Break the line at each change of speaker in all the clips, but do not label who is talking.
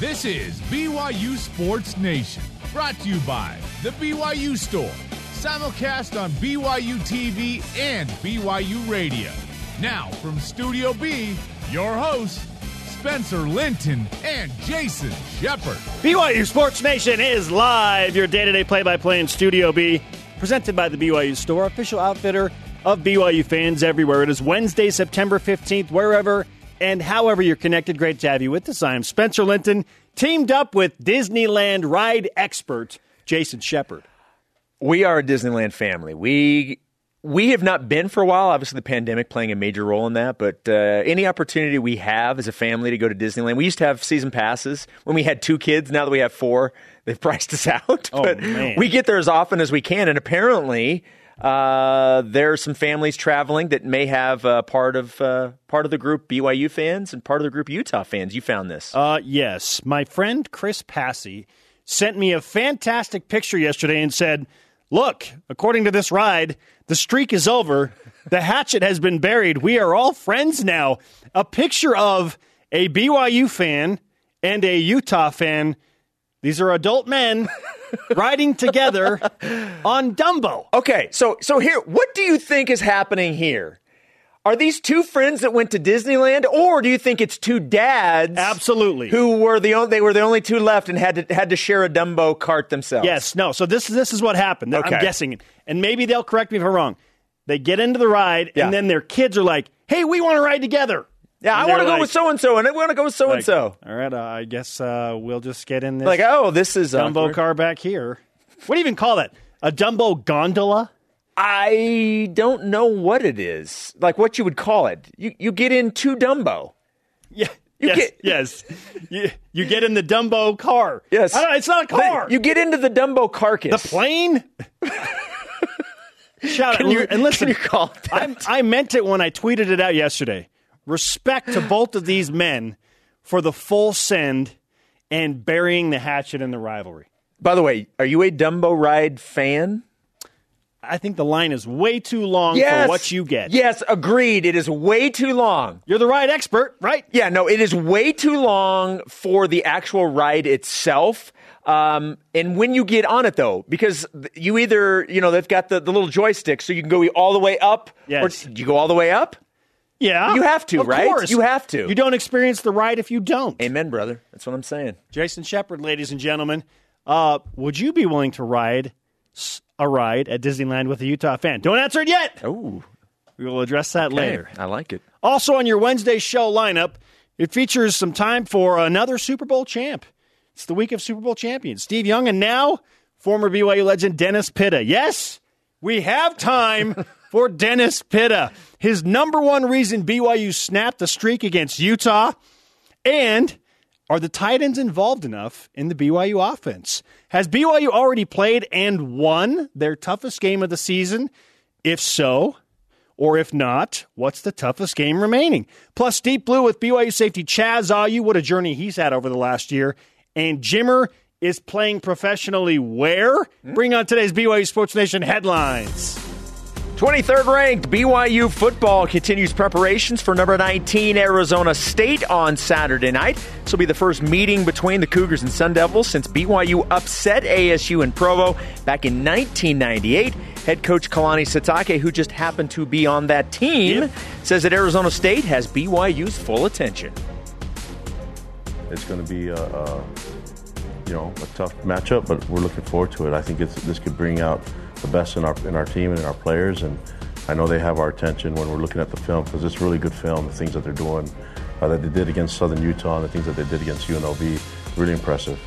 This is BYU Sports Nation, brought to you by The BYU Store, simulcast on BYU TV and BYU Radio. Now, from Studio B, your hosts, Spencer Linton and Jason Shepard.
BYU Sports Nation is live, your day to day play by play in Studio B, presented by the BYU Store, official outfitter of BYU fans everywhere. It is Wednesday, September 15th, wherever and however you're connected. Great to have you with us. I am Spencer Linton, teamed up with Disneyland ride expert Jason Shepard.
We are a Disneyland family. We we have not been for a while. Obviously, the pandemic playing a major role in that. But uh, any opportunity we have as a family to go to Disneyland, we used to have season passes when we had two kids. Now that we have four, they've priced us out.
Oh,
but
man.
we get there as often as we can. And apparently, uh, there are some families traveling that may have uh, part of uh, part of the group BYU fans and part of the group Utah fans. You found this.
Uh, yes. My friend Chris Passy sent me a fantastic picture yesterday and said, Look, according to this ride, the streak is over. The hatchet has been buried. We are all friends now. A picture of a BYU fan and a Utah fan. These are adult men riding together on Dumbo.
Okay, so so here, what do you think is happening here? Are these two friends that went to Disneyland, or do you think it's two dads?
Absolutely.
Who were the only, they were the only two left and had to had to share a Dumbo cart themselves?
Yes, no. So this this is what happened.
Okay.
I'm guessing, and maybe they'll correct me if I'm wrong. They get into the ride,
Yeah.
and then their kids are like, "Hey, we want to ride together."
Yeah, I want to
they're
go
like-
with so and so, and I want to go with so and so.
All right, uh, I guess uh, we'll just get in this
Like, oh, this is a
Dumbo
awkward.
car back here. What do you even call that? A Dumbo gondola?
I don't know what it is. Like what you would call it. You you get into Dumbo.
Yeah.
You
yes,
get-
yes. You, you get in the Dumbo car.
Yes,
it's not a car.
You get into the Dumbo carcass.
the plane. Shout out
you,
and listen.
You call that?
I, I meant it when I tweeted it out yesterday. Respect to both of these men for the full send and burying the hatchet in the rivalry.
By the way, are you a Dumbo ride fan?
I think the line is way too long for what you get.
Yes, agreed. It is way too long.
You're the ride expert, right?
Yeah, no, it is way too long for the actual ride itself. Um, and when you get on it, though, because you either, you know, they've got the, the little joystick, so you can go all the way up.
Yes.
Or do you go all the way up?
Yeah.
You have to,
Of
right?
course.
You have to.
You don't experience the ride if you don't.
Amen, brother. That's what I'm saying.
Jason Shepard, ladies and gentlemen, uh, would you be willing to ride a ride at Disneyland with a Utah fan? Don't answer it yet.
Oh,
We will address that later.
I like it.
Also, on your Wednesday show lineup, it features some time for another Super Bowl champ. It's the week of Super Bowl champions. Steve Young and now former BYU legend Dennis Pitta. Yes, we have time for Dennis Pitta. His number one reason BYU snapped the streak against Utah and are the tight ends involved enough in the BYU offense? Has BYU already played and won their toughest game of the season? If so, or if not, what's the toughest game remaining? Plus, Deep Blue with BYU safety Chaz Ayu. What a journey he's had over the last year. And Jimmer is playing professionally where? Hmm? Bring on today's BYU Sports Nation headlines.
23rd ranked BYU football continues preparations for number 19 Arizona State on Saturday night. This will be the first meeting between the Cougars and Sun Devils since BYU upset ASU in Provo back in 1998. Head coach Kalani Sitake, who just happened to be on that team,
Yep.
says that Arizona State has BYU's full attention.
It's going to be a, a you know a tough matchup, but we're looking forward to it. I think it's, this could bring out the best in our in our team and in our players, and I know they have our attention when we're looking at the film because it's really good film. The things that they're doing, uh, that they did against Southern Utah, and the things that they did against UNLV, really impressive.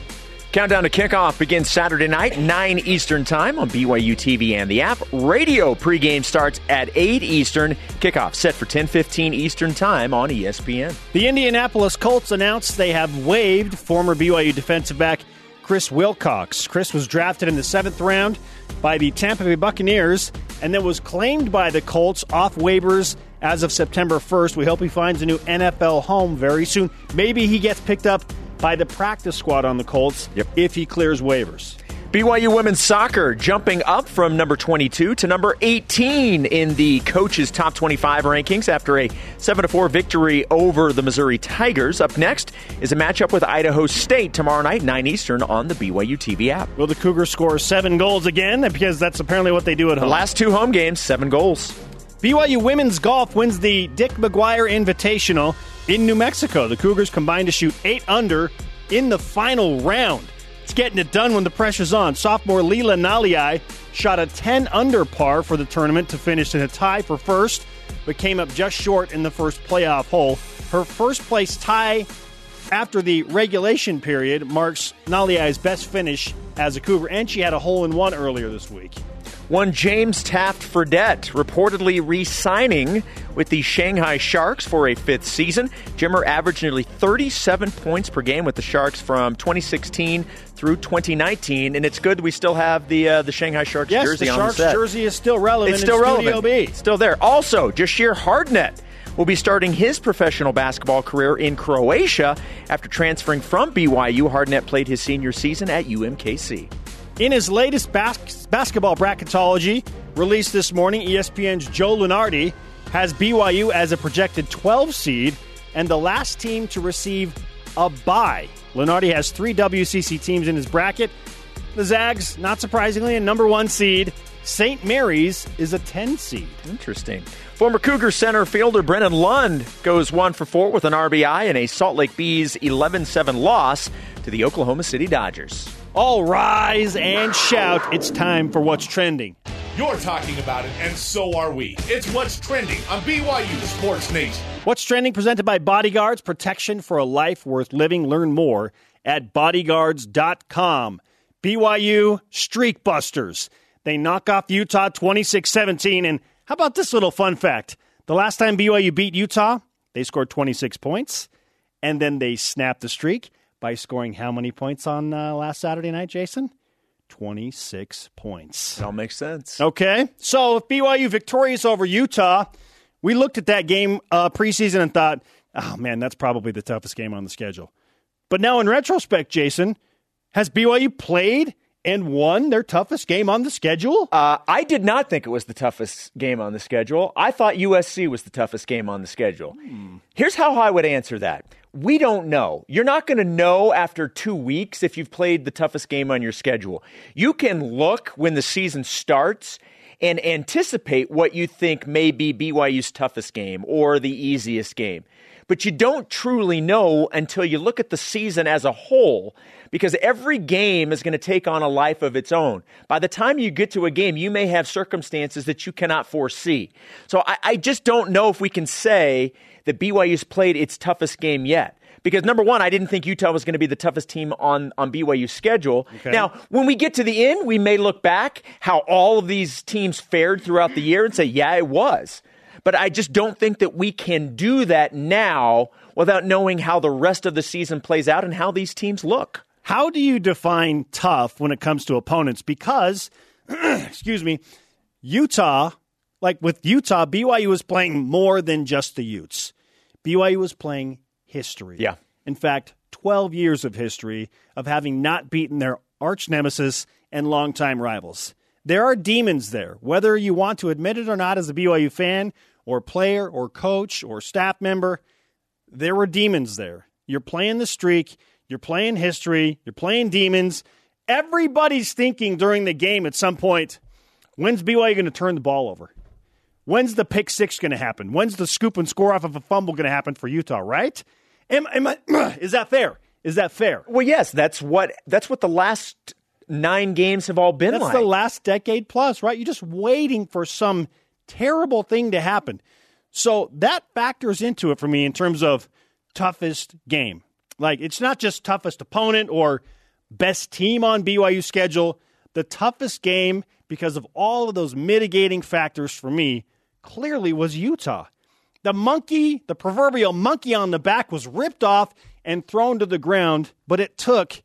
Countdown to kickoff begins Saturday night, 9 Eastern Time on BYU TV and the app. Radio pregame starts at 8 Eastern. Kickoff set for 10:15 Eastern Time on ESPN.
The Indianapolis Colts announced they have waived former BYU defensive back Chris Wilcox. Chris was drafted in the seventh round by the Tampa Bay Buccaneers and then was claimed by the Colts off waivers as of September 1st. We hope he finds a new NFL home very soon. Maybe he gets picked up by the practice squad on the Colts
Yep.
if he clears waivers.
BYU women's soccer jumping up from number 22 to number 18 in the coaches' top 25 rankings after a 7 4 victory over the Missouri Tigers. Up next is a matchup with Idaho State tomorrow night, 9 Eastern, on the BYU TV app.
Will the Cougars score seven goals again? Because that's apparently what they do at
The
home.
last two home games, seven goals.
BYU women's golf wins the Dick McGuire Invitational in New Mexico. The Cougars combined to shoot eight under in the final round. It's getting it done when the pressure's on. Sophomore Leela Naliai shot a 10 under par for the tournament to finish in a tie for first, but came up just short in the first playoff hole. Her first place tie after the regulation period marks Naliai's best finish as a Cougar, and she had a hole in one earlier this week.
One James Taft Fredette reportedly re signing with the Shanghai Sharks for a fifth season. Jimmer averaged nearly 37 points per game with the Sharks from 2016 through 2019, and it's good we still have the uh, the Shanghai Sharks
Yes,
jersey
the
on
Sharks
the set.
jersey is still relevant.
It's still relevant. Still there. Also, Jahshire Hardnett will be starting his professional basketball career in Croatia after transferring from BYU. Hardnett played his senior season at UMKC.
In his latest bas- basketball bracketology released this morning, ESPN's Joe Lunardi has BYU as a projected 12 seed and the last team to receive a bye. Lunardi has three WCC teams in his bracket. The Zags, not surprisingly, a number one seed. St. Mary's is a 10 seed.
Interesting. Former Cougar center fielder Brennan Lund goes one for four with an RBI in a Salt Lake Bees 11 7 loss to the Oklahoma City Dodgers.
All rise and shout. It's time for What's Trending.
You're talking about it, and so are we. It's what's trending on BYU Sports Nation.
What's trending presented by Bodyguards Protection for a Life Worth Living. Learn more at bodyguards.com. BYU Streak Busters. They knock off Utah 26 17. And how about this little fun fact? The last time BYU beat Utah, they scored 26 points, and then they snapped the streak by scoring how many points on uh, last Saturday night, Jason? 26 points.
That all makes sense.
Okay. So if BYU victorious over Utah, we looked at that game uh, preseason and thought, oh man, that's probably the toughest game on the schedule. But now in retrospect, Jason, has BYU played and won their toughest game on the schedule?
Uh, I did not think it was the toughest game on the schedule. I thought USC was the toughest game on the schedule. Here's how I would answer that. We don't know. You're not going to know after two weeks if you've played the toughest game on your schedule. You can look when the season starts and anticipate what you think may be BYU's toughest game or the easiest game. But you don't truly know until you look at the season as a whole because every game is going to take on a life of its own. By the time you get to a game, you may have circumstances that you cannot foresee. So I, I just don't know if we can say that BYU's played its toughest game yet. Because number one, I didn't think Utah was going to be the toughest team on, on BYU's schedule. Now, when we get to the end, we may look back how all of these teams fared throughout the year and say, yeah, it was. But I just don't think that we can do that now without knowing how the rest of the season plays out and how these teams look.
How do you define tough when it comes to opponents? Because, excuse me, Utah, like with Utah, BYU was playing more than just the Utes. BYU was playing history.
Yeah.
In fact, 12 years of history of having not beaten their arch nemesis and longtime rivals. There are demons there, whether you want to admit it or not as a BYU fan or player or coach or staff member. There were demons there. You're playing the streak, you're playing history, you're playing demons. Everybody's thinking during the game at some point, when's BYU going to turn the ball over? When's the pick six going to happen? When's the scoop and score off of a fumble going to happen for Utah, right? Am, am I, is that fair? Is that fair?
Well, yes, that's what that's what the last nine games have all been
That's
like.
the last decade plus, right? You're just waiting for some terrible thing to happen. So that factors into it for me in terms of toughest game. Like it's not just toughest opponent or best team on BYU schedule. The toughest game because of all of those mitigating factors for me clearly was Utah. The monkey, the proverbial monkey on the back was ripped off and thrown to the ground, but it took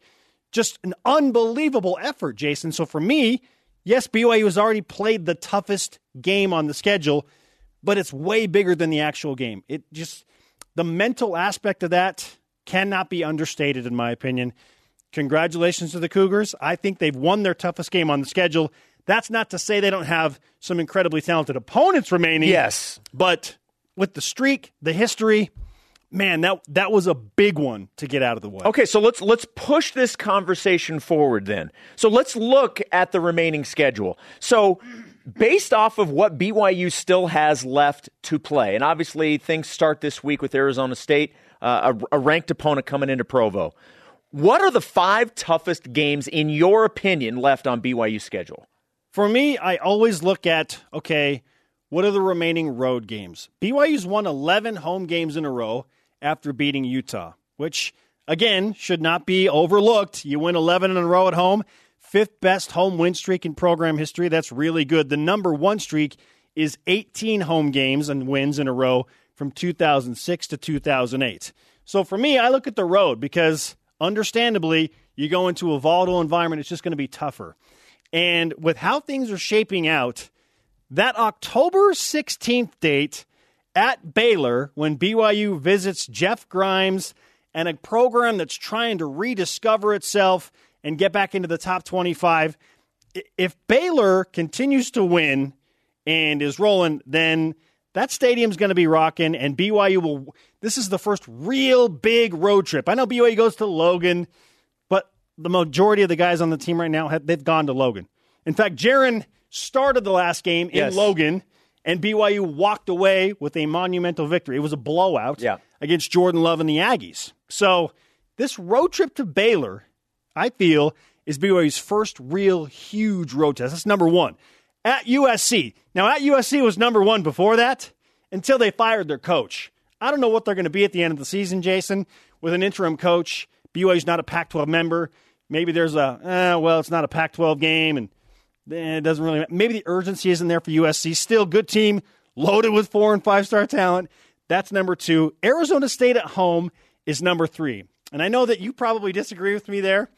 just an unbelievable effort, Jason. So for me, yes, BYU has already played the toughest game on the schedule, but it's way bigger than the actual game. It just the mental aspect of that cannot be understated, in my opinion. Congratulations to the Cougars. I think they've won their toughest game on the schedule. That's not to say they don't have some incredibly talented opponents remaining.
Yes.
But with the streak, the history, man, that that was a big one to get out of the way.
Okay, so let's let's push this conversation forward then. So let's look at the remaining schedule. So based off of what BYU still has left to play, and obviously things start this week with Arizona State, uh, a, a ranked opponent coming into Provo. What are the five toughest games, in your opinion, left on BYU schedule?
For me, I always look at okay, what are the remaining road games? BYU's won 11 home games in a row after beating Utah, which again should not be overlooked. You win 11 in a row at home, fifth best home win streak in program history. That's really good. The number one streak is 18 home games and wins in a row from 2006 to 2008. So for me, I look at the road because understandably, you go into a volatile environment, it's just going to be tougher. And with how things are shaping out, that October 16th date at Baylor, when BYU visits Jeff Grimes and a program that's trying to rediscover itself and get back into the top 25, if Baylor continues to win and is rolling, then that stadium's going to be rocking, and BYU will. This is the first real big road trip. I know BYU goes to Logan, but the majority of the guys on the team right now have they've gone to Logan. In fact, Jaren started the last game in
Yes.
Logan, and BYU walked away with a monumental victory. It was a blowout
Yeah.
against Jordan Love and the Aggies. So this road trip to Baylor, I feel, is BYU's first real huge road test. That's number one. At USC. Now, at USC was number one before that until they fired their coach. I don't know what they're going to be at the end of the season, Jason, with an interim coach. BYU's not a Pac 12 member. Maybe there's a, eh, well, it's not a Pac 12 game, and it doesn't really matter. Maybe the urgency isn't there for USC. Still, good team, loaded with four and five star talent. That's number two. Arizona State at home is number three. And I know that you probably disagree with me there.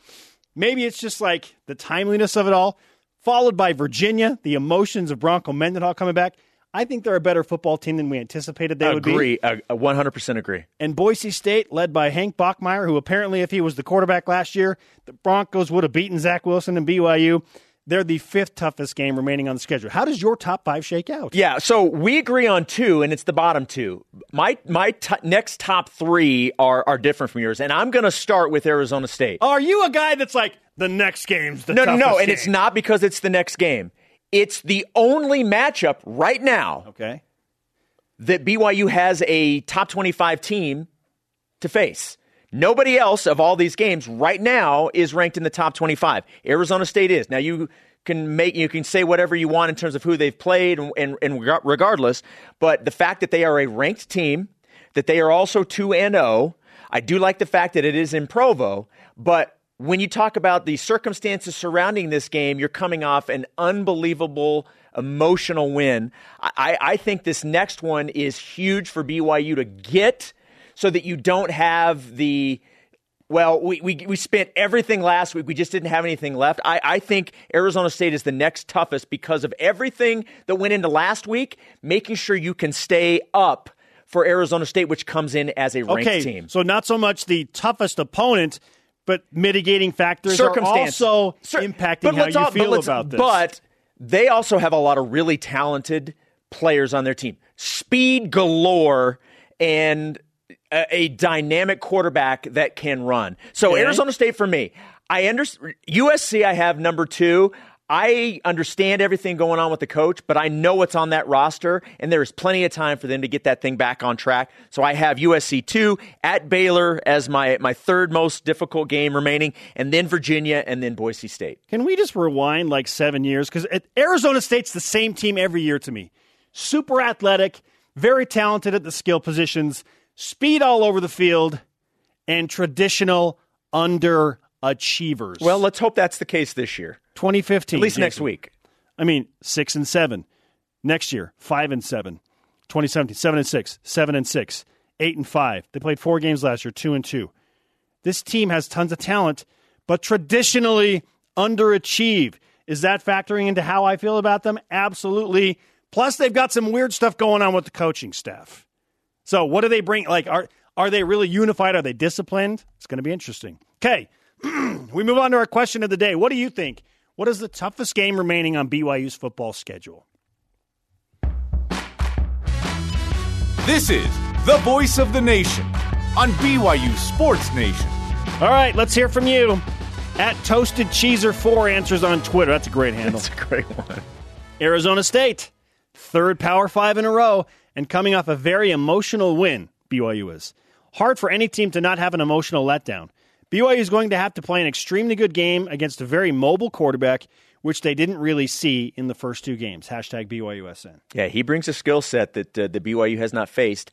Maybe it's just like the timeliness of it all, followed by Virginia, the emotions of Bronco Mendenhall coming back. I think they're a better football team than we anticipated they would be.
I agree, uh, uh, 100% agree.
And Boise State, led by Hank Bachmeier, who apparently, if he was the quarterback last year, the Broncos would have beaten Zach Wilson and BYU. They're the fifth toughest game remaining on the schedule. How does your top five shake out?
Yeah, so we agree on two, and it's the bottom two. My my t- next top three are are different from yours, and I'm going to start with Arizona State.
Are you a guy that's like the next game's the
no, no, no, and it's not because it's the next game. It's the only matchup right now
Okay.
that BYU has a top 25 team to face. Nobody else of all these games right now is ranked in the top 25. Arizona State is. Now you can make you can say whatever you want in terms of who they've played and, and, and regardless, but the fact that they are a ranked team, that they are also 2 and 0, I do like the fact that it is in Provo, but when you talk about the circumstances surrounding this game, you're coming off an unbelievable emotional win. I, I think this next one is huge for BYU to get so that you don't have the well, we, we, we spent everything last week. We just didn't have anything left. I, I think Arizona State is the next toughest because of everything that went into last week, making sure you can stay up for Arizona State, which comes in as a ranked
Okay.
team.
So not so much the toughest opponent, but mitigating factors are also
Cir-
impacting how you
al- but
feel about this.
But they also have a lot of really talented players on their team. Speed galore and a, a dynamic quarterback that can run. So
Okay.
Arizona State for me. I understand USC I have number 2. I understand everything going on with the coach, but I know what's on that roster, and there is plenty of time for them to get that thing back on track. So I have USC two at Baylor as my my third most difficult game remaining, and then Virginia, and then Boise State.
Can we just rewind like seven years? Because Arizona State's the same team every year to me. Super athletic, very talented at the skill positions, speed all over the field, and traditional underachievers.
Well, let's hope that's the case this year,
2015.
at least next week.
I mean, six and seven. Next year, five and seven. 2017, seven and six, seven and six, eight and five. They played four games last year, two and two. This team has tons of talent, but traditionally underachieve. Is that factoring into how I feel about them? Absolutely. Plus, they've got some weird stuff going on with the coaching staff. So, what do they bring? Like, are are they really unified? Are they disciplined? It's going to be interesting. Okay, we move on to our question of the day. What do you think? What is the toughest game remaining on BYU's football schedule?
This is the voice of the nation on BYU Sports Nation.
All right, let's hear from you. At Toasted Cheeser 4 answers on Twitter. That's a great handle.
That's a great one.
Arizona State, third Power Five in a row, and coming off a very emotional win, BYU is. Hard for any team to not have an emotional letdown. BYU is going to have to play an extremely good game against a very mobile quarterback, which they didn't really see in the first two games. Hashtag BYUSN.
Yeah, he brings a skill set that uh, the BYU has not faced.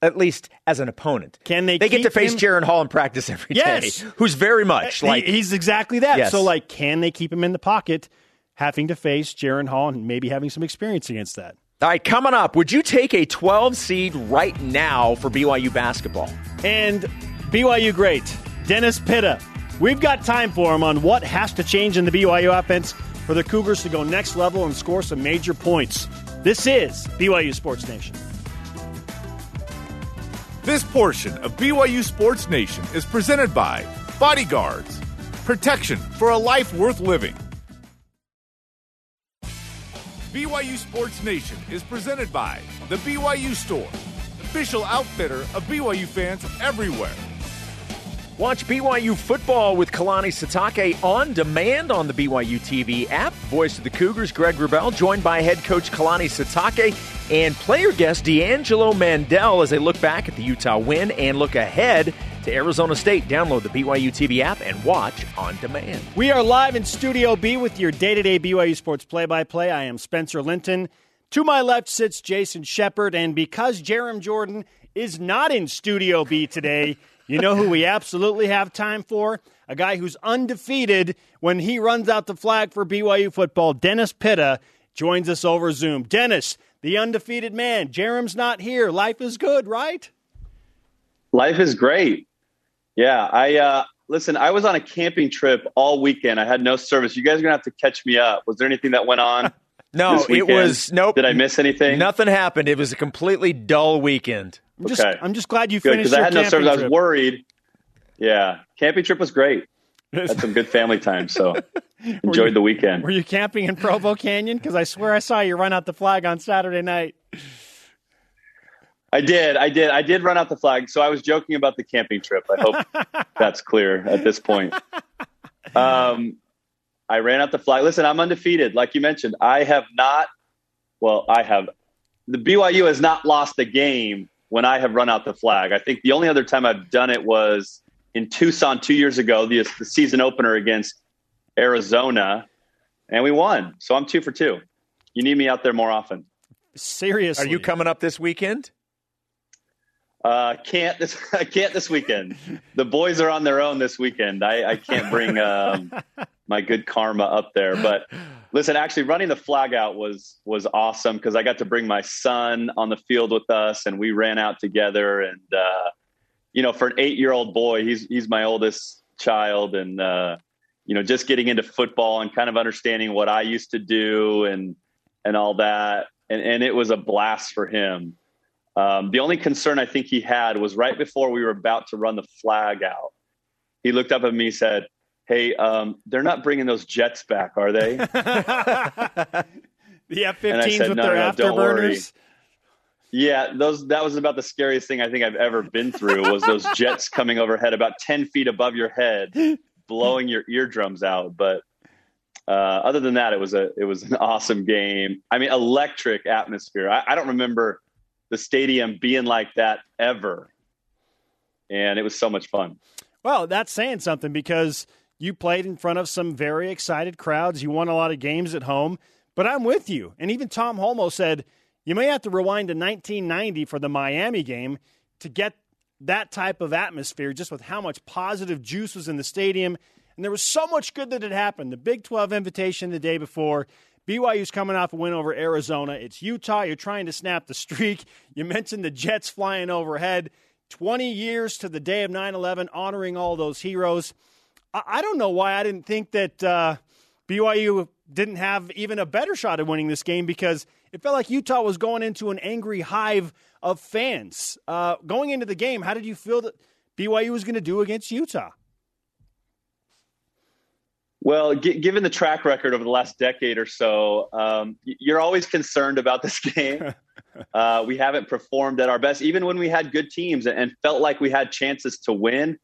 At least as an opponent,
can they?
They get to face
him?
Jaren Hall in practice every day.
yes.
who's very much like
he, he's exactly that.
Yes.
So, like, can they keep him in the pocket, having to face Jaren Hall and maybe having some experience against that?
All right, coming up, would you take a 12 seed right now for BYU basketball?
And BYU great, Dennis Pitta. We've got time for him on what has to change in the BYU offense for the Cougars to go next level and score some major points. This is BYU Sports Nation.
This portion of BYU Sports Nation is presented by Bodyguards, protection for a life worth living. BYU Sports Nation is presented by The BYU Store, official outfitter of BYU fans everywhere.
Watch BYU football with Kalani Sitake on demand on the BYU TV app. Voice of the Cougars, Greg Wrubell, joined by head coach Kalani Sitake and player guest D'Angelo Mandell as they look back at the Utah win and look ahead to Arizona State. Download the BYU TV app and watch on demand.
We are live in Studio B with your day to day BYU Sports play by play. I am Spencer Linton. To my left sits Jason Shepard, and because Jarom Jordan is not in Studio B today, you know who we absolutely have time for? A guy who's undefeated when he runs out the flag for BYU football. Dennis Pitta joins us over Zoom. Dennis, the undefeated man. Jarom's not here. Life is good, right?
Life is great. Yeah, I uh, listen. I was on a camping trip all weekend. I had no service. You guys are gonna have to catch me up. Was there anything that went on?
No, it was nope.
Did I miss anything?
Nothing happened. It was a completely dull weekend.
I'm just,
Okay.
I'm just glad you
Good
finished
because I had no service. I was worried. Yeah, camping trip was great. Had some good family time. So enjoyed the weekend.
Were you camping in Provo Canyon? Because I swear I saw you run out the flag on Saturday night.
I did. I did. I did run out the flag. So I was joking about the camping trip. I hope that's clear at this point. Um, I ran out the flag. Listen, I'm undefeated. Like you mentioned, I have not. Well, I have. The BYU has not lost a game when I have run out the flag. I think the only other time I've done it was in Tucson two years ago, the, the season opener against Arizona, and we won. So I'm two for two. You need me out there more often.
Seriously.
Are you coming up this weekend?
Uh, can't this I can't this weekend. The boys are on their own this weekend. I, I can't bring um, my good karma up there. But listen, actually running the flag out was was awesome because I got to bring my son on the field with us and we ran out together and uh, you know, for an eight year old boy, he's he's my oldest child and uh, you know, just getting into football and kind of understanding what I used to do and and all that. And and it was a blast for him. Um, the only concern I think he had was right before we were about to run the flag out. He looked up at me and said, Hey, um, they're not bringing those jets back, are they?
the F
And I
15s
said,
with
"No,
their
no,
afterburners?
yeah, those that was about the scariest thing I think I've ever been through was those jets coming overhead about 10 feet above your head, blowing your eardrums out. But uh, other than that, it was a it was an awesome game. I mean, electric atmosphere. I, I don't remember the stadium being like that ever, and it was so much fun.
Well, that's saying something because you played in front of some very excited crowds. You won a lot of games at home, but I'm with you. And even Tom Holmoe said you may have to rewind to 1990 for the Miami game to get that type of atmosphere, just with how much positive juice was in the stadium. And there was so much good that had happened. The Big 12 invitation the day before. BYU's coming off a win over Arizona. It's Utah. You're trying to snap the streak. You mentioned the Jets flying overhead. 20 years to the day of 9 11, honoring all those heroes. I, don't know why I didn't think that uh, BYU didn't have even a better shot at winning this game because it felt like Utah was going into an angry hive of fans. Uh, going into the game, how did you feel that BYU was going to do against Utah?
Well, g- given the track record over the last decade or so, um, you're always concerned about this game. uh, we haven't performed at our best, even when we had good teams and felt like we had chances to win.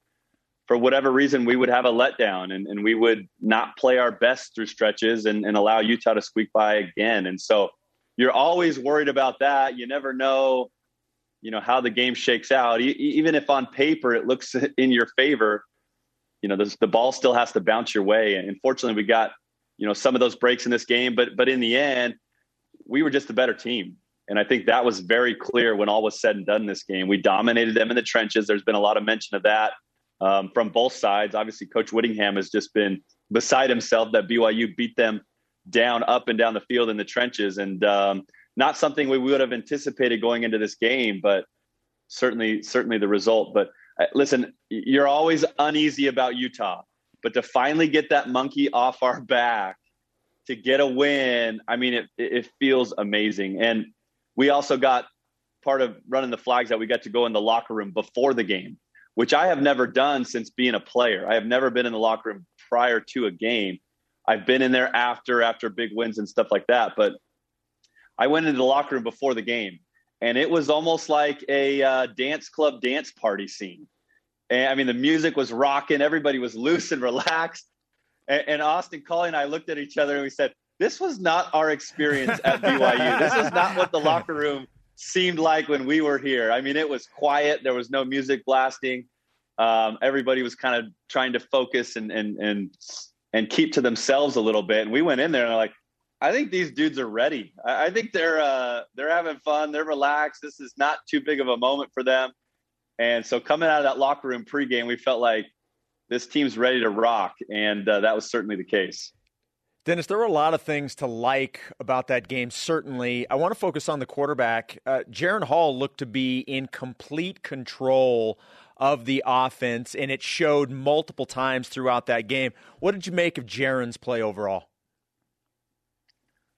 For whatever reason, we would have a letdown and, and we would not play our best through stretches and, and allow Utah to squeak by again. And so you're always worried about that. You never know, you know, how the game shakes out. E- even if on paper it looks in your favor, you know, the, ball still has to bounce your way. And fortunately, we got, you know, some of those breaks in this game, but but in the end, we were just a better team. And I think that was very clear when all was said and done in this game. We dominated them in the trenches. There's been a lot of mention of that um, from both sides. Obviously, Coach Whittingham has just been beside himself that BYU beat them down, up and down the field in the trenches, and um, not something we would have anticipated going into this game, but certainly, certainly the result. But Uh, listen, you're always uneasy about Utah, but to finally get that monkey off our back, to get a win, I mean, it, it feels amazing. And we also got part of running the flags that we got to go in the locker room before the game, which I have never done since being a player. I have never been in the locker room prior to a game. I've been in there after after big wins and stuff like that, but I went into the locker room before the game and it was almost like a uh, dance club dance party scene. And I mean, the music was rocking, everybody was loose and relaxed. And, and Austin Collie and I looked at each other and we said, "This was not our experience at BYU. this is not what the locker room seemed like when we were here. I mean, it was quiet. There was no music blasting. Um, everybody was kind of trying to focus and and and and keep to themselves a little bit. And we went in there and like, I think these dudes are ready. I, I think they're uh, they're having fun. They're relaxed. This is not too big of a moment for them. And so coming out of that locker room pregame, we felt like this team's ready to rock, and uh, that was certainly the case.
Dennis, there were a lot of things to like about that game. Certainly, I want to focus on the quarterback. Uh, Jaren Hall looked to be in complete control of the offense, and it showed multiple times throughout that game. What did you make of Jaren's play overall?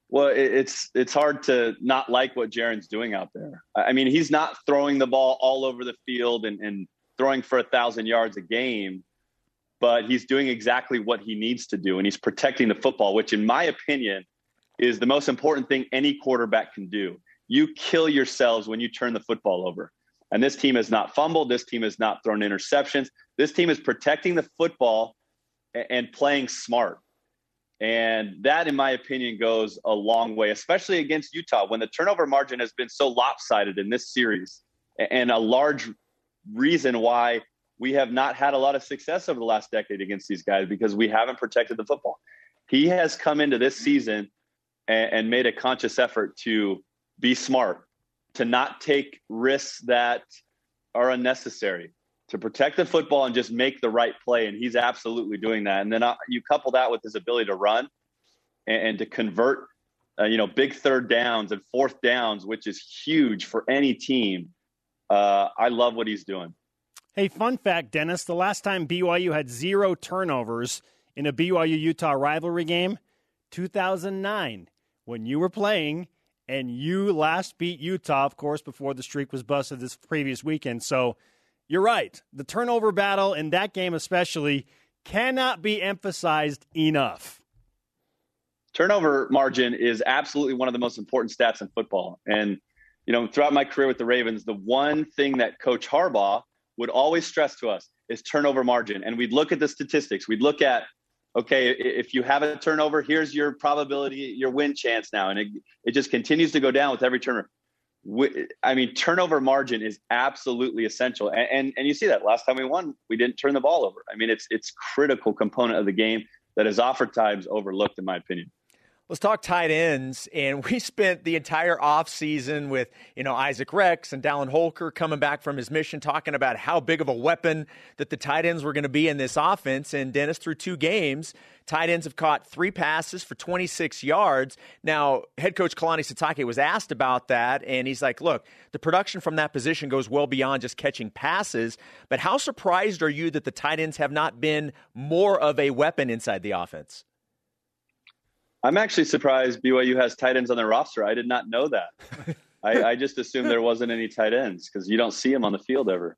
Well, it's it's hard to not like what Jaren's doing out there. I mean, he's not throwing the ball all over the field and, and throwing for a thousand yards a game, but he's doing exactly what he needs to do, and he's protecting the football, which, in my opinion, is the most important thing any quarterback can do. You kill yourselves when you turn the football over. And this team has not fumbled. This team has not thrown interceptions. This team is protecting the football and playing smart. And that, in my opinion, goes a long way, especially against Utah when the turnover margin has been so lopsided in this series. And a large reason why we have not had a lot of success over the last decade against these guys because we haven't protected the football. He has come into this season and, and made a conscious effort to be smart, to not take risks that are unnecessary, to protect the football and just make the right play. And he's absolutely doing that. And then you couple that with his ability to run and, and to convert, uh, you know, big third downs and fourth downs, which is huge for any team. Uh, I love what he's doing.
Hey, fun fact, Dennis: the last time BYU had zero turnovers in a BYU Utah rivalry game, 2009, when you were playing and you last beat Utah, of course, before the streak was busted this previous weekend. So you're right. The turnover battle in that game, especially, cannot be emphasized enough.
Turnover margin is absolutely one of the most important stats in football. And, you know, throughout my career with the Ravens, the one thing that Coach Harbaugh would always stress to us is turnover margin. And we'd look at the statistics. We'd look at, okay, if you have a turnover, here's your probability, your win chance now. And it, it just continues to go down with every turnover. I mean, turnover margin is absolutely essential, and, and, and you see that last time we won, we didn't turn the ball over. I mean, it's it's critical component of the game that is oftentimes overlooked, in my opinion.
Let's talk tight ends. And we spent the entire offseason with, you know, Isaac Rex and Dallin Holker coming back from his mission, talking about how big of a weapon that the tight ends were going to be in this offense. And Dennis, through two games, tight ends have caught three passes for 26 yards. Now, head coach Kalani Sitake was asked about that, and he's like, look, the production from that position goes well beyond just catching passes. But how surprised are you that the tight ends have not been more of a weapon inside the offense?
I'm actually surprised BYU has tight ends on their roster. I did not know that. I, I, just assumed there wasn't any tight ends because you don't see them on the field ever.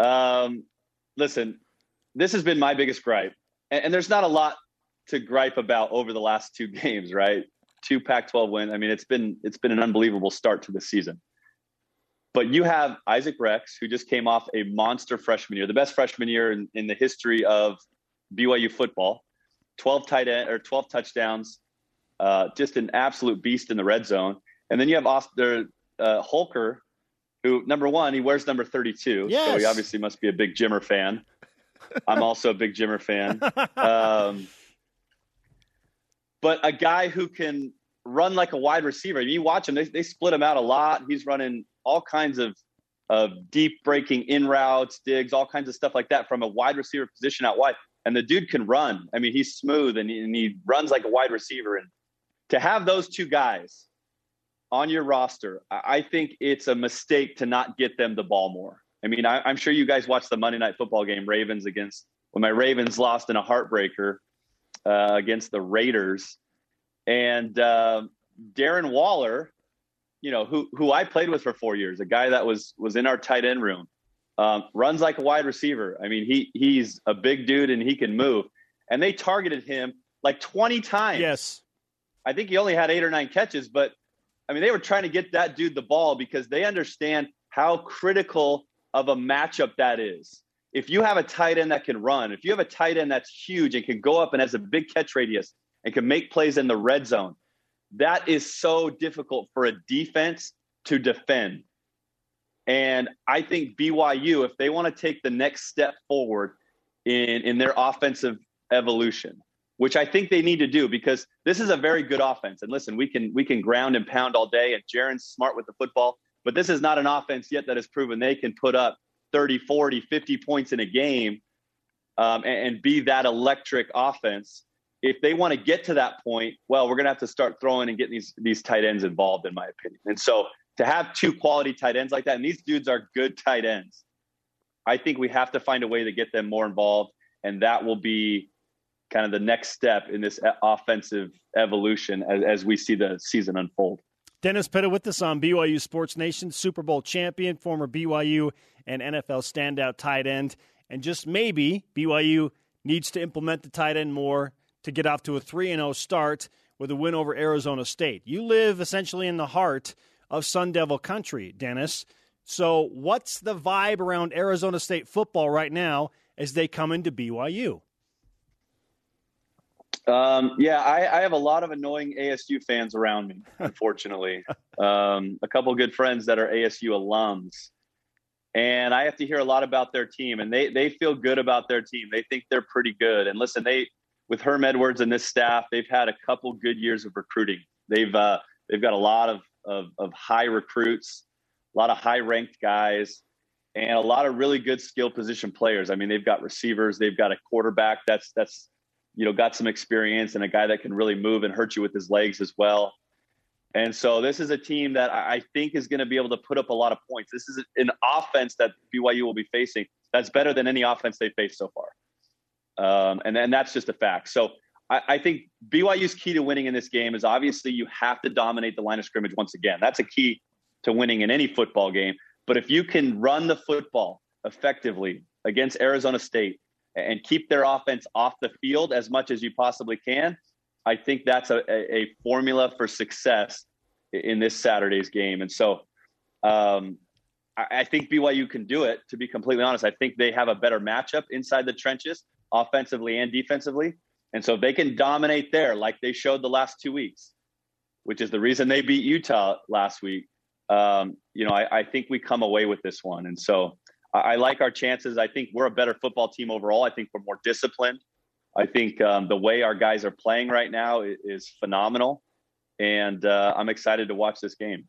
Um, listen, this has been my biggest gripe and, and there's not a lot to gripe about over the last two games, right? Two Pac-12 wins. I mean, it's been it's been an unbelievable start to the season. But you have Isaac Rex, who just came off a monster freshman year, the best freshman year in, in the history of BYU football. 12 tight end or 12 touchdowns, uh, just an absolute beast in the red zone. And then you have Austin, uh, Holker, who number one he wears number 32, yes. so he obviously must be a big Jimmer fan. I'm also a big Jimmer fan. Um, but a guy who can run like a wide receiver. You watch him; they, they split him out a lot. He's running all kinds of of deep breaking in routes, digs, all kinds of stuff like that from a wide receiver position out wide. And the dude can run. I mean, he's smooth and he, and he runs like a wide receiver. And to have those two guys on your roster, I think it's a mistake to not get them the ball more. I mean, I, am sure you guys watched the Monday Night Football game, Ravens against when my Ravens lost in a heartbreaker uh, against the Raiders, and uh, Darren Waller, you know, who who I played with for four years, a guy that was was in our tight end room, um, runs like a wide receiver. I mean, he he's a big dude and he can move. And they targeted him like 20 times.
Yes.
I think he only had eight or nine catches, but I mean, they were trying to get that dude the ball because they understand how critical of a matchup that is. If you have a tight end that can run, if you have a tight end that's huge and can go up and has a big catch radius and can make plays in the red zone, that is so difficult for a defense to defend. And I think BYU, if they want to take the next step forward in, in their offensive evolution, which I think they need to do because this is a very good offense. And listen, we can we can ground and pound all day, and Jaren's smart with the football, but this is not an offense yet that has proven they can put up 30, 40, 50 points in a game um, and, and be that electric offense. If they want to get to that point, well, we're going to have to start throwing and getting these these tight ends involved, in my opinion. And so to have two quality tight ends like that, and these dudes are good tight ends. I think we have to find a way to get them more involved, and that will be kind of the next step in this offensive evolution as, as we see the season unfold.
Dennis Pitta with us on BYU Sports Nation, Super Bowl champion, former BYU and NFL standout tight end. And just maybe BYU needs to implement the tight end more to get off to a 3 0 start with a win over Arizona State. You live essentially in the heart of Sun Devil country, Dennis. So, what's the vibe around Arizona State football right now as they come into BYU?
Um, yeah, I, I, have a lot of annoying ASU fans around me, unfortunately. um, a couple good friends that are ASU alums. And I have to hear a lot about their team, and they they feel good about their team. They think they're pretty good. And listen, they with Herm Edwards and this staff, they've had a couple good years of recruiting. They've uh, they've got a lot of, of, of high recruits, a lot of high ranked guys, and a lot of really good skill position players. I mean, they've got receivers, they've got a quarterback that's that's you know got some experience, and a guy that can really move and hurt you with his legs as well. And so this is a team that I think is going to be able to put up a lot of points. This is an offense that BYU will be facing that's better than any offense they've faced so far. Um, and, and that's just a fact. So I, I, think BYU's key to winning in this game is obviously you have to dominate the line of scrimmage once again. That's a key to winning in any football game. But if you can run the football effectively against Arizona State and keep their offense off the field as much as you possibly can, I think that's a, a formula for success in this Saturday's game. And so um, I, I think BYU can do it, to be completely honest. I think they have a better matchup inside the trenches, offensively and defensively. And so if they can dominate there like they showed the last two weeks, which is the reason they beat Utah last week, um, you know, I, I, think we come away with this one. And so I, I, like our chances. I think we're a better football team overall. I think we're more disciplined. I think um, the way our guys are playing right now is, is phenomenal, and uh, I'm excited to watch this game.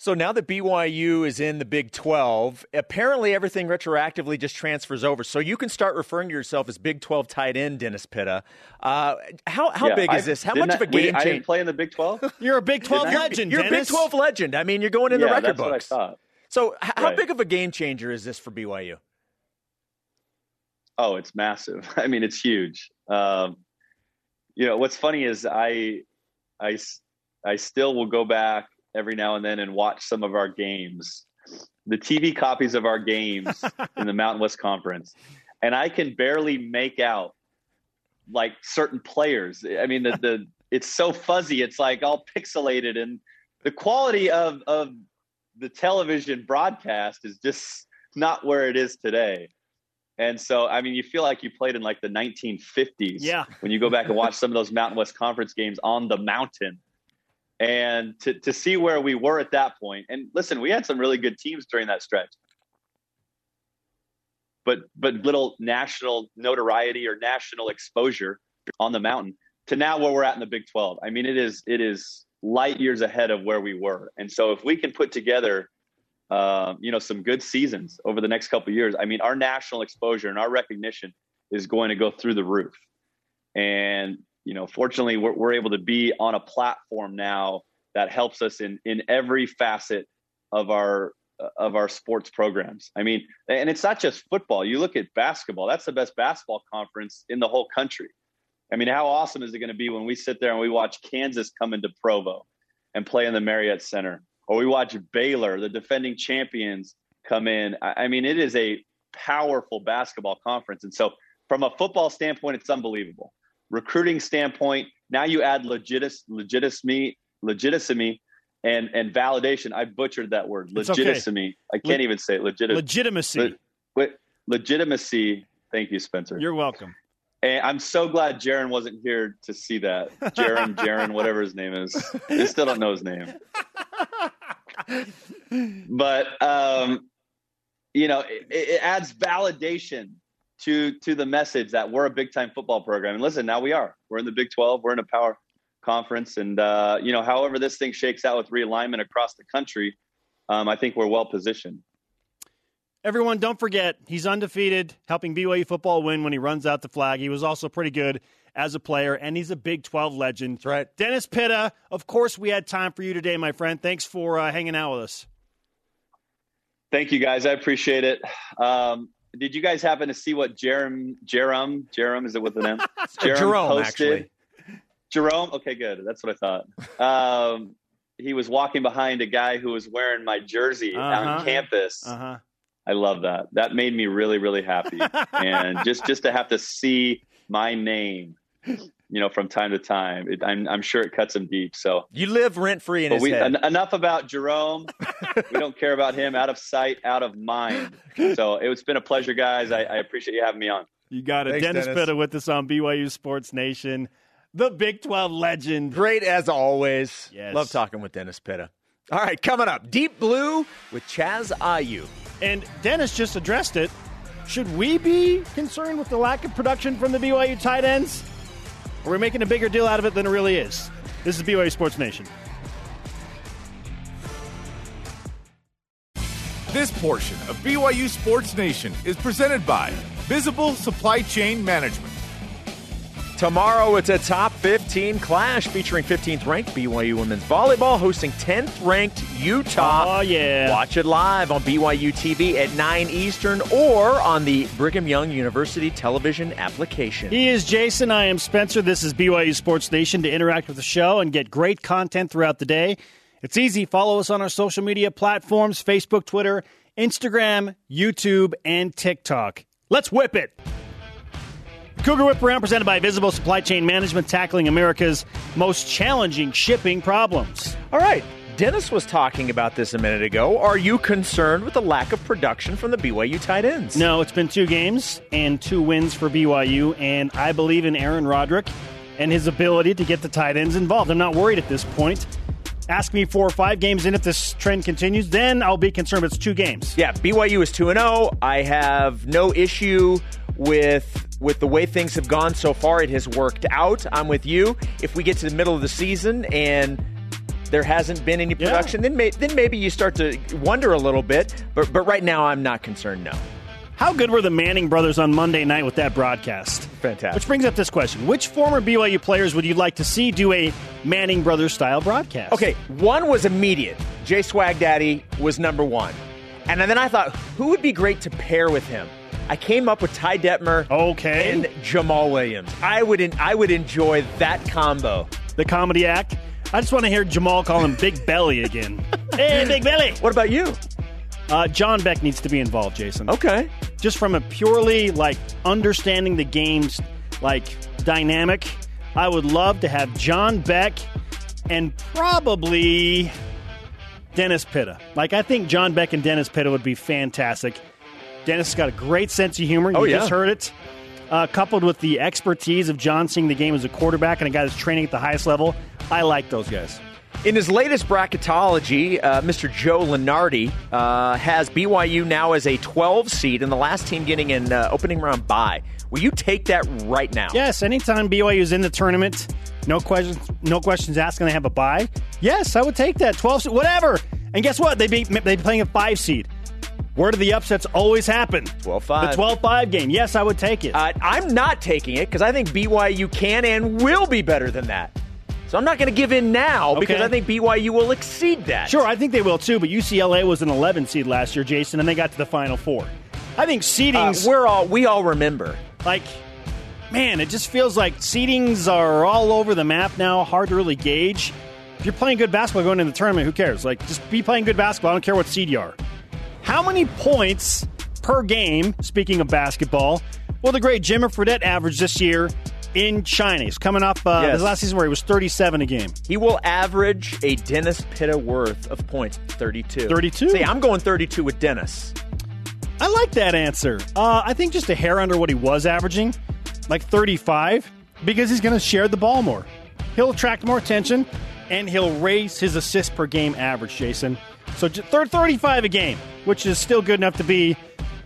So now that BYU is in the Big 12, apparently everything retroactively just transfers over. So you can start referring to yourself as Big 12 tight end, Dennis Pitta. Uh, how how yeah, big is this? How much of a game change? I
didn't play in the Big 12.
You're a Big 12 legend.
You're,
you're a
Big 12 legend. I mean, you're going in
yeah,
the record
that's
books.
What I thought.
So h- how big of a game changer is this for BYU?
Oh, it's massive. I mean, it's huge. Um, you know, what's funny is I, I, I still will go back every now and then and watch some of our games, the TV copies of our games in the Mountain West Conference, and I can barely make out like certain players. I mean, the, the it's so fuzzy. It's like all pixelated, and the quality of of the television broadcast is just not where it is today. And so, I mean, you feel like you played in like the 1950s.
Yeah.
When you go back and watch some of those Mountain West Conference games on the mountain. And to, to see where we were at that point, and listen, we had some really good teams during that stretch. But but little national notoriety or national exposure on the mountain to now where we're at in the Big 12. I mean, it is it is light years ahead of where we were. And so if we can put together uh, you know, some good seasons over the next couple years. I mean, our national exposure and our recognition is going to go through the roof. And you know, fortunately, we're, we're able to be on a platform now that helps us in in every facet of our of our sports programs. I mean, and it's not just football. You look at basketball; that's the best basketball conference in the whole country. I mean, how awesome is it going to be when we sit there and we watch Kansas come into Provo and play in the Marriott Center? or we watch Baylor, the defending champions, come in. I mean, it is a powerful basketball conference. And so, from a football standpoint, it's unbelievable. Recruiting standpoint, now you add legitis, legitimacy, legitimacy, and and validation. I butchered that word, legitimacy. Okay. I can't Le- even say it. Legit-
legitimacy.
Le- legitimacy. Thank you, Spencer.
You're welcome.
And I'm so glad Jaron wasn't here to see that. Jaron, Jaron, whatever his name is. I still don't know his name. but um, you know, it, it, adds validation to to the message that we're a big time football program. And listen, now we are. We're in the Big 12. We're in a power conference, and uh, you know, however this thing shakes out with realignment across the country, um, I think we're well positioned.
Everyone, don't forget he's undefeated, helping BYU football win when he runs out the flag. He was also pretty good as a player, and he's a Big 12 legend.
That's right.
Dennis Pitta, of course, we had time for you today, my friend. Thanks for uh, hanging out with us.
Thank you, guys. I appreciate it. Um, did you guys happen to see what Jerem, Jerem, Jerem, is it with an M?
Jerem Jerome, posted? actually.
Jerome? Okay, good. That's what I thought. Um, he was walking behind a guy who was wearing my jersey uh-huh. on campus. Uh-huh. I love that. That made me really, really happy. and just just to have to see my name you know, from time to time. It, I'm, I'm sure it cuts him deep. So
you live rent free in his we, head.
En- enough about Jerome. we don't care about him. Out of sight, out of mind. So it's been a pleasure, guys. I, I appreciate you having me on.
You got it,
Thanks,
Dennis,
Dennis
Pitta with us on BYU Sports Nation, the Big 12 legend.
Great as always. Yes. Love talking with Dennis Pitta. All right, coming up, Deep Blue with Chaz Ayu.
And Dennis just addressed it. Should we be concerned with the lack of production from the BYU tight ends? Are we making a bigger deal out of it than it really is? This is BYU Sports Nation.
This portion of BYU Sports Nation is presented by Visible Supply Chain Management.
Tomorrow, it's a top 15 clash featuring 15th ranked BYU women's volleyball hosting 10th ranked Utah.
Oh, yeah.
Watch it live on BYU TV at 9 Eastern or on the Brigham Young University television application.
He is Jason. I am Spencer. This is BYU Sports Nation to interact with the show and get great content throughout the day. It's easy. Follow us on our social media platforms Facebook, Twitter, Instagram, YouTube, and TikTok. Let's whip it. Cougar Whip Around presented by Visible Supply Chain Management, tackling America's most challenging shipping problems.
All right. Dennis was talking about this a minute ago. Are you concerned with the lack of production from the BYU tight ends?
No, it's been two games and two wins for BYU, and I believe in Aaron Roderick and his ability to get the tight ends involved. I'm not worried at this point. Ask me four or five games in if this trend continues, then I'll be concerned. It's two games.
Yeah, BYU is 2 0. I have no issue with with the way things have gone so far, it has worked out. I'm with you. If we get to the middle of the season and there hasn't been any production, yeah. then may, then maybe you start to wonder a little bit. But but right now, I'm not concerned. No.
How good were the Manning brothers on Monday night with that broadcast?
Fantastic.
Which brings up this question: Which former BYU players would you like to see do a Manning brothers style broadcast?
Okay, one was immediate. Jay Swag Daddy was number one, and then I thought, who would be great to pair with him? I came up with Ty Detmer
okay.
and Jamaal Williams. I would in, I would enjoy that combo.
The comedy act. I just want to hear Jamaal call him Big Belly again. hey, Big Belly.
What about you?
Uh, John Beck needs to be involved, Jason.
Okay.
Just from a purely like understanding the game's like dynamic. I would love to have John Beck and probably Dennis Pitta. Like, I think John Beck and Dennis Pitta would be fantastic. Dennis has got a great sense of humor.
Oh,
you
yeah.
just heard it. Uh, coupled with the expertise of John seeing the game as a quarterback and a guy that's training at the highest level, I like those guys.
In his latest bracketology, uh, Mr. Joe Lunardi uh, has BYU now as a 12 seed and the last team getting an uh, opening round bye. Will you take that right now?
Yes, anytime BYU is in the tournament, no questions, no questions asked, and they have a bye. Yes, I would take that twelve, seed, whatever. And guess what? They be they be playing a five seed. Where do the upsets always happen?
12-5.
The 12-5 game. Yes, I would take it.
Uh, I'm not taking it because I think BYU can and will be better than that. So I'm not going to give in now because
Okay.
I think BYU will exceed that.
Sure, I think they will too. But UCLA was an 11 seed last year, Jason, and they got to the Final Four. I think
Uh,
seedings
we're all we all remember.
like, man, it just feels like seedings are all over the map now. Hard to really gauge. If you're playing good basketball going into the tournament, who cares? Like, just be playing good basketball. I don't care what seed you are. How many points per game? Speaking of basketball, will the great Jimmer Fredette average this year in China? He's coming up uh,
Yes.
his last season where he was 37 a game.
He will average a Dennis Pitta worth of points, 32.
32?
See, I'm going 32 with Dennis.
I like that answer. Uh, I think just a hair under what he was averaging, like 35, because he's going to share the ball more. He'll attract more attention, and he'll raise his assist per game average, Jason. So j- thir- 35 a game, which is still good enough to be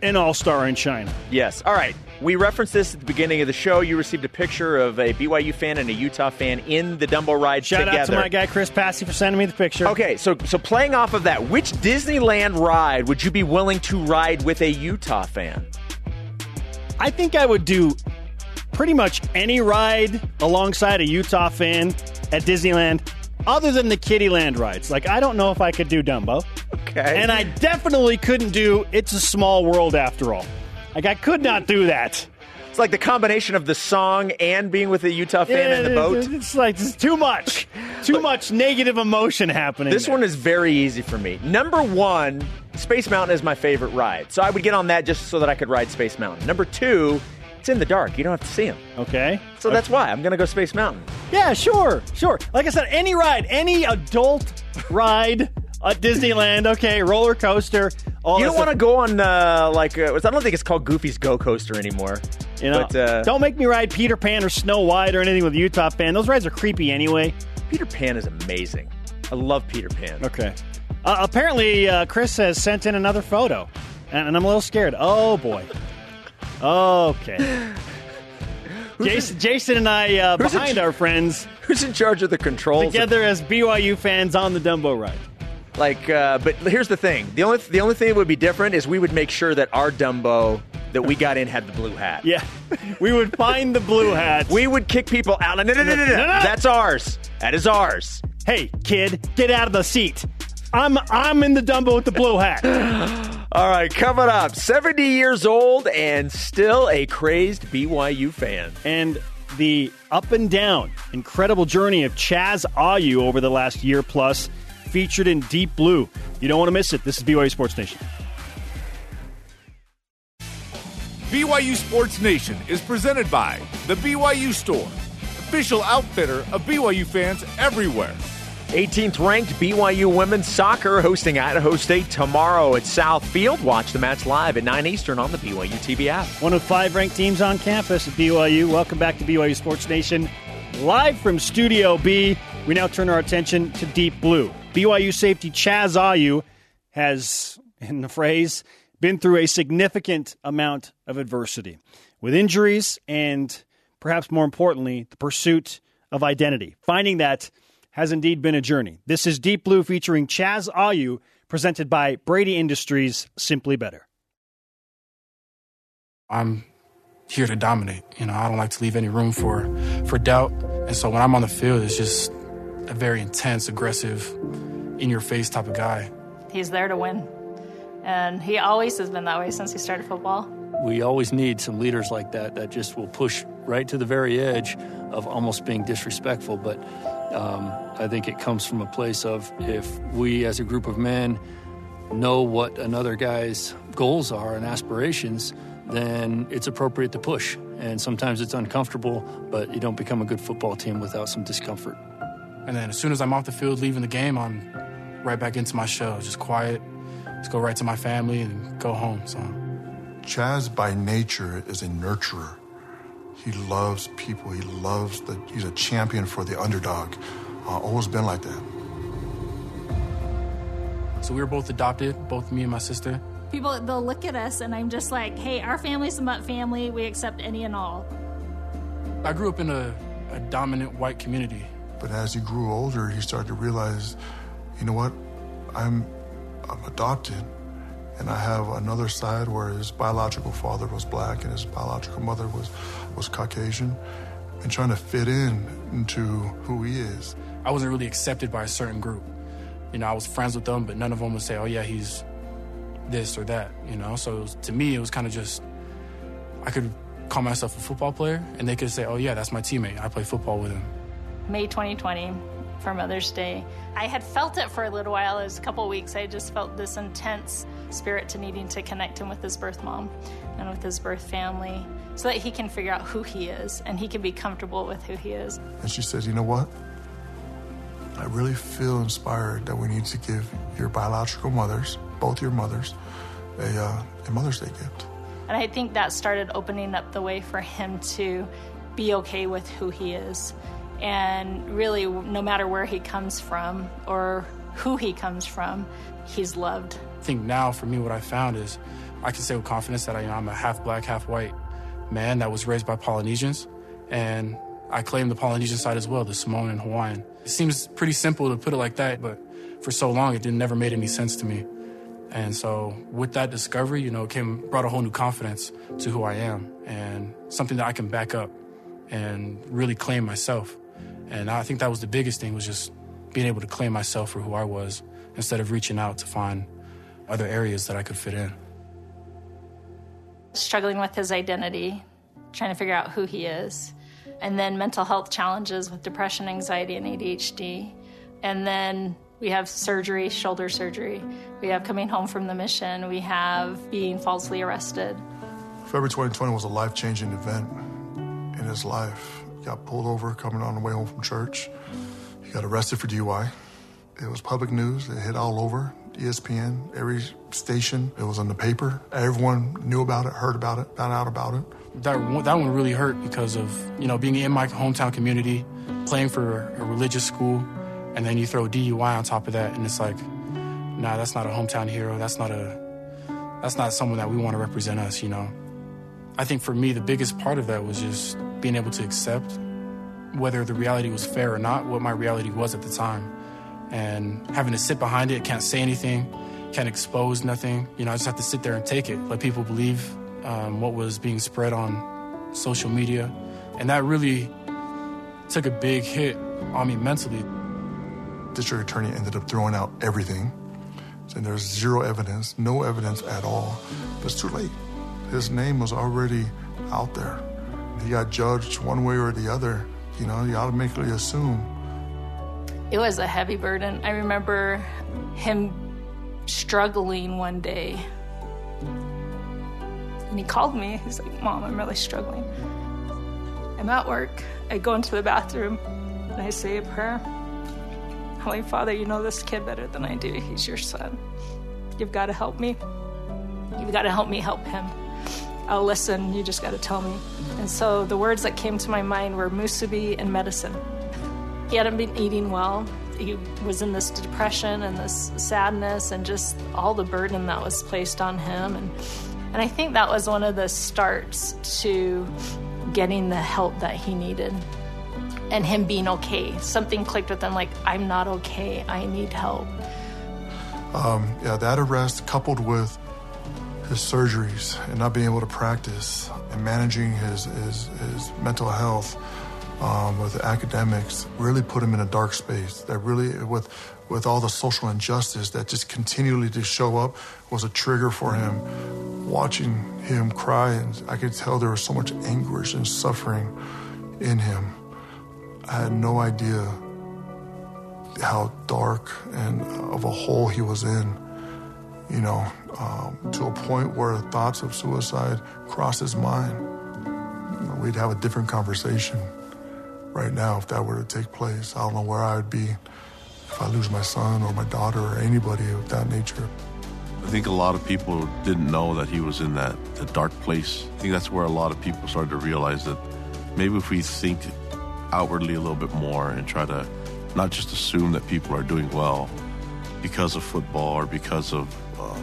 an all star in China.
Yes. All right. We referenced this at the beginning of the show. You received a picture of a BYU fan and a Utah fan in the Dumbo ride
Shout
together.
out to my guy Chris Passy for sending me the picture.
Okay, so so playing off of that, which Disneyland ride would you be willing to ride with a Utah fan?
I think I would do pretty much any ride alongside a Utah fan at Disneyland, other than the Kittyland rides. Like, I don't know if I could do Dumbo.
Okay.
And I definitely couldn't do It's a Small World after all. Like, I could not do that.
It's like the combination of the song and being with a Utah fan in the boat.
It's like it's too much. Too much negative emotion happening.
This
there.
one is very easy for me. Number one, Space Mountain is my favorite ride. So I would get on that just so that I could ride Space Mountain. Number two, it's in the dark. You don't have to see them.
Okay.
So that's why I'm going to go Space Mountain.
Yeah, sure, sure. Like I said, any ride, any adult ride at Disneyland, okay, roller coaster. All
You don't want to go on, uh, like, uh, I don't think it's called Goofy's Go Coaster anymore.
You know,
but, uh,
don't make me ride Peter Pan or Snow White or anything with Utah fan. Those rides are creepy anyway.
Peter Pan is amazing. I love Peter Pan.
Okay. Uh, apparently, uh, Chris has sent in another photo, and, and I'm a little scared. Oh boy. Okay. Jason, Jason and I uh,
Who's
behind our friends
Who's in charge of the controls?
together as BYU fans on the Dumbo ride.
Like, uh, but here's the thing: the only the only thing that would be different is we would make sure that our Dumbo that we got in had the blue hat.
Yeah, we would find the blue hats.
We would kick people out. No, no, no, no, no, no.
No, no.
That's ours. That is ours.
hey kid, get out of the seat. I'm I'm in the Dumbo with the blue hat.
All right, coming up, 70 years old and still a crazed BYU fan.
and the up and down, incredible journey of Chaz Ayu over the last year plus, featured in Deep Blue. You don't want to miss it. This is BYU Sports Nation.
BYU Sports Nation is presented by The BYU Store, official outfitter of BYU fans everywhere.
18th ranked BYU women's soccer hosting Idaho State tomorrow at South Field. Watch the match live at 9 Eastern on the BYU TV app.
One of five ranked teams on campus at BYU. Welcome back to BYU Sports Nation. Live from Studio B, we now turn our attention to Deep Blue. BYU safety Chaz Ayu has, in the phrase, been through a significant amount of adversity with injuries and perhaps more importantly, the pursuit of identity. Finding that has indeed been a journey. This is Deep Blue featuring Chaz Ayu, presented by Brady Industries Simply Better.
I'm here to dominate. You know, I don't like to leave any room for for doubt. And so when I'm on the field, it's just a very intense, aggressive, in your face type of guy.
He's there to win. And he always has been that way since he started football.
We always need some leaders like that that just will push right to the very edge of almost being disrespectful. But um, I think it comes from a place of if we as a group of men know what another guy's goals are and aspirations, then it's appropriate to push. and sometimes it's uncomfortable, but you don't become a good football team without some discomfort.
And then as soon as I'm off the field leaving the game, I'm right back into my shell, just quiet, just go right to my family and go home. So
Chaz by nature is a nurturer. He loves people. He loves the. He's a champion for the underdog. Uh, always been like that.
So we were both adopted, both me and my sister.
People, they'll look at us, and I'm just like, hey, our family's a Mutt family. We accept any and all.
I grew up in a, a dominant white community.
But as he grew older, he started to realize, you know what, I'm, I'm adopted, and I have another side where his biological father was black and his biological mother was was Caucasian, and trying to fit in into who he is.
I wasn't really accepted by a certain group. You know, I was friends with them, but none of them would say, "Oh yeah, he's this or that." You know, so was, to me, it was kind of just I could call myself a football player, and they could say, "Oh yeah, that's my teammate. I play football with him."
May 2020 for Mother's Day. I had felt it for a little while. It was a couple weeks. I just felt this intense spirit to needing to connect him with his birth mom and with his birth family so that he can figure out who he is and he can be comfortable with who he is.
And she says, You know what? I really feel inspired that we need to give your biological mothers, both your mothers, a, uh, a Mother's Day gift.
And I think that started opening up the way for him to be okay with who he is. And really, no matter where he comes from or who he comes from, he's loved.
I think now, for me, what I found is I can say with confidence that I, you know, I'm a half black, half white man that was raised by Polynesians. And I claim the Polynesian side as well, the Samoan and Hawaiian. It seems pretty simple to put it like that, but for so long, it didn't never made any sense to me. And so with that discovery, you know, it came brought a whole new confidence to who I am and something that I can back up and really claim myself. And I think that was the biggest thing was just being able to claim myself for who I was instead of reaching out to find other areas that I could fit in.
Struggling with his identity, trying to figure out who he is and then mental health challenges with depression, anxiety, and ADHD. And then we have surgery, shoulder surgery. We have coming home from the mission. We have being falsely arrested.
February 2020 was a life changing event in his life. He got pulled over coming on the way home from church. He got arrested for DUI. It was public news. It hit all over ESPN, every station. It was in the paper. Everyone knew about it, heard about it, found out about it
that that one really hurt because of you know being in my hometown community, playing for a religious school, and then you throw DUI on top of that, and it's like, nah, that's not a hometown hero. That's not a that's not someone that we want to represent us. You know, I think for me the biggest part of that was just being able to accept whether the reality was fair or not, what my reality was at the time, and having to sit behind it, can't say anything, can't expose nothing. You know, I just have to sit there and take it, let people believe um, what was being spread on social media. And that really took a big hit on me mentally.
District attorney ended up throwing out everything. And there's zero evidence, no evidence at all. But it's too late. His name was already out there. He got judged one way or the other. You know, you automatically assume.
It was a heavy burden. I remember him struggling one day and he called me. He's like, Mom, I'm really struggling. I'm at work. I go into the bathroom and I say a prayer. Holy Father, you know this kid better than I do. He's your son. You've got to help me. You've got to help me help him. I'll listen. You just got to tell me. And so the words that came to my mind were musubi and medicine. He hadn't been eating well. He was in this depression and this sadness and just all the burden that was placed on him. And and I think that was one of the starts to getting the help that he needed and him being okay. Something clicked with him like, I'm not okay, I need help.
Um, yeah, that arrest coupled with his surgeries and not being able to practice and managing his, his, his mental health um, with academics really put him in a dark space. That really, with with all the social injustice that just continually to show up, was a trigger for him. Watching him cry, and I could tell there was so much anguish and suffering in him. I had no idea how dark and of a hole he was in. You know, um, to a point where thoughts of suicide crossed his mind we'd have a different conversation right now if that were to take place. I don't know where I would be if I lose my son or my daughter or anybody of that nature.
I think a lot of people didn't know that he was in that, dark place. I think that's where a lot of people started to realize that maybe if we think outwardly a little bit more and try to not just assume that people are doing well because of football or because of uh,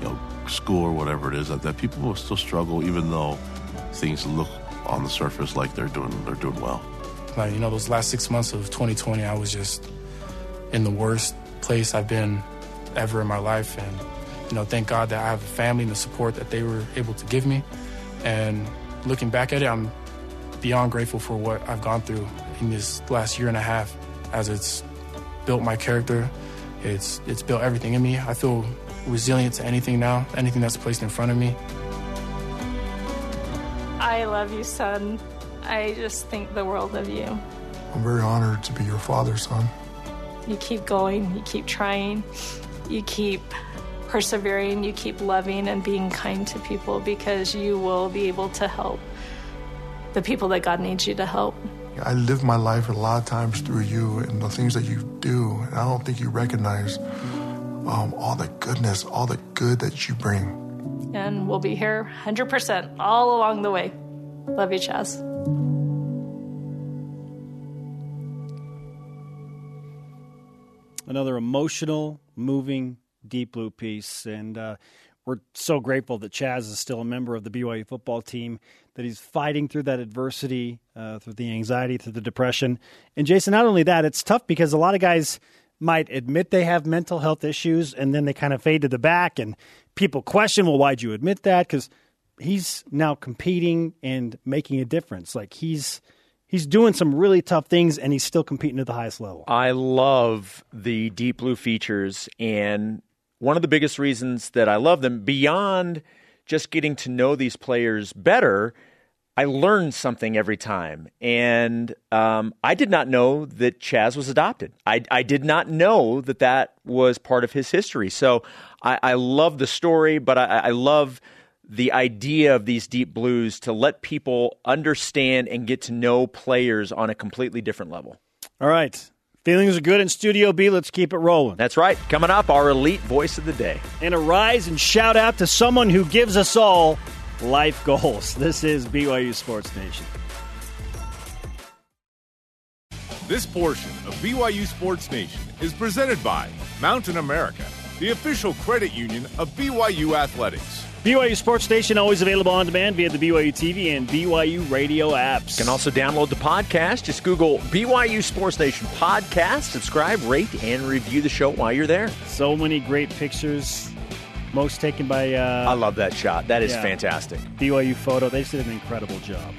you know school or whatever it is, that, that people will still struggle even though things look on the surface like they're doing they're doing well.
Like you know, those last six months of 2020, I was just in the worst place I've been ever in my life, and you know, thank God that I have a family and the support that they were able to give me. And looking back at it, I'm beyond grateful for what I've gone through in this last year and a half, as it's built my character. It's it's built everything in me. I feel resilient to anything now, anything that's placed in front of me.
I love you, son. I just think the world of you.
I'm very honored to be your father, son.
You keep going, you keep trying, you keep persevering, you keep loving and being kind to people because you will be able to help the people that God needs you to help.
I live my life a lot of times through you and the things that you do. And I don't think you recognize um, all the goodness, all the good that you bring.
And we'll be here 100% all along the way. Love you, Chaz.
Another emotional, moving, deep blue piece. And uh, we're so grateful that Chaz is still a member of the BYU football team, that he's fighting through that adversity, uh, through the anxiety, through the depression. And Jason, not only that, it's tough because a lot of guys might admit they have mental health issues and then they kind of fade to the back and people question, well, why'd you admit that? Because he's now competing and making a difference. Like he's he's doing some really tough things and he's still competing at the highest level.
I love the deep blue features and one of the biggest reasons that I love them beyond just getting to know these players better I learn something every time. And um, I did not know that Chaz was adopted. I, I, did not know that that was part of his history. So I, I love the story, but I, I, love the idea of these deep blues to let people understand and get to know players on a completely different level.
All right. Feelings are good in Studio B. Let's keep it rolling.
That's right. Coming up, our elite voice of the day.
And a rise and shout out to someone who gives us all life goals. This is BYU Sports Nation.
This portion of BYU Sports Nation is presented by Mountain America, the official credit union of BYU Athletics.
BYU Sports Nation always available on demand via the BYU TV and BYU radio apps.
You can also download the podcast. Just Google BYU Sports Nation podcast, subscribe, rate, and review the show while you're there.
So many great pictures most taken by. Uh,
I love that shot. That is yeah, fantastic.
BYU photo. They did an incredible job.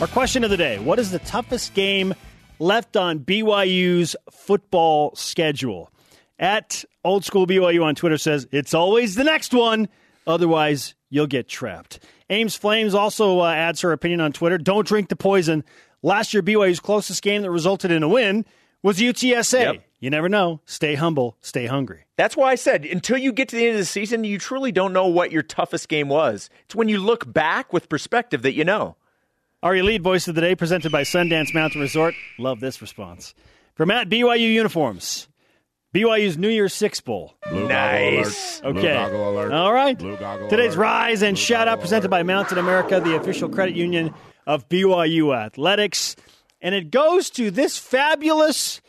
Our question of the day What is the toughest game left on BYU's football schedule? At Old School BYU on Twitter says, It's always the next one. Otherwise, you'll get trapped. Ames Flames also uh, adds her opinion on Twitter. Don't drink the poison. Last year, BYU's closest game that resulted in a win was UTSA. Yep. You never know. Stay humble, stay hungry.
That's why I said until you get to the end of the season, you truly don't know what your toughest game was. It's when you look back with perspective that you know.
Our elite voice of the day, presented by Sundance Mountain Resort. Love this response. From at BYU Uniforms. BYU's New Year's Six Bowl.
Blue nice.
Okay. All right. Today's alert. Rise and Blue Shout Out presented by Mountain America, the official credit union of BYU Athletics. And it goes to this fabulous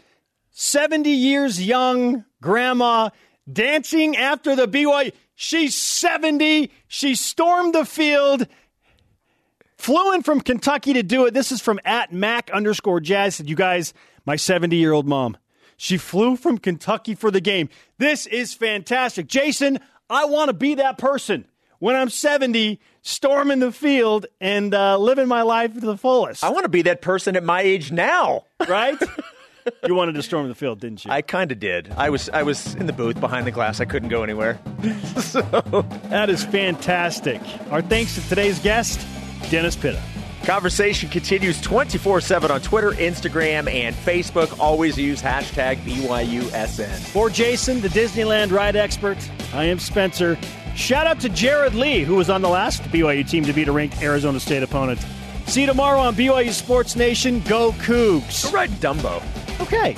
70 years young grandma dancing after the BYU. She's 70. She stormed the field, flew in from Kentucky to do it. This is from at Mac underscore Jazz. You guys, my 70 year old mom. She flew from Kentucky for the game. This is fantastic. Jason, I want to be that person when I'm 70, storming the field and uh, living my life to the fullest.
I want to be that person at my age now.
Right? you wanted to storm the field, didn't you?
I kind of did. I was I was in the booth behind the glass. I couldn't go anywhere. so
that is fantastic. Our thanks to today's guest, Dennis Pitta.
Conversation continues 24 7 on Twitter, Instagram, and Facebook. Always use hashtag BYUSN.
For Jason, the Disneyland ride expert, I am Spencer. Shout out to Jared Lee, who was on the last BYU team to beat a ranked Arizona State opponent. See you tomorrow on BYU Sports Nation. Go Cougs.
Go ride Dumbo.
Okay.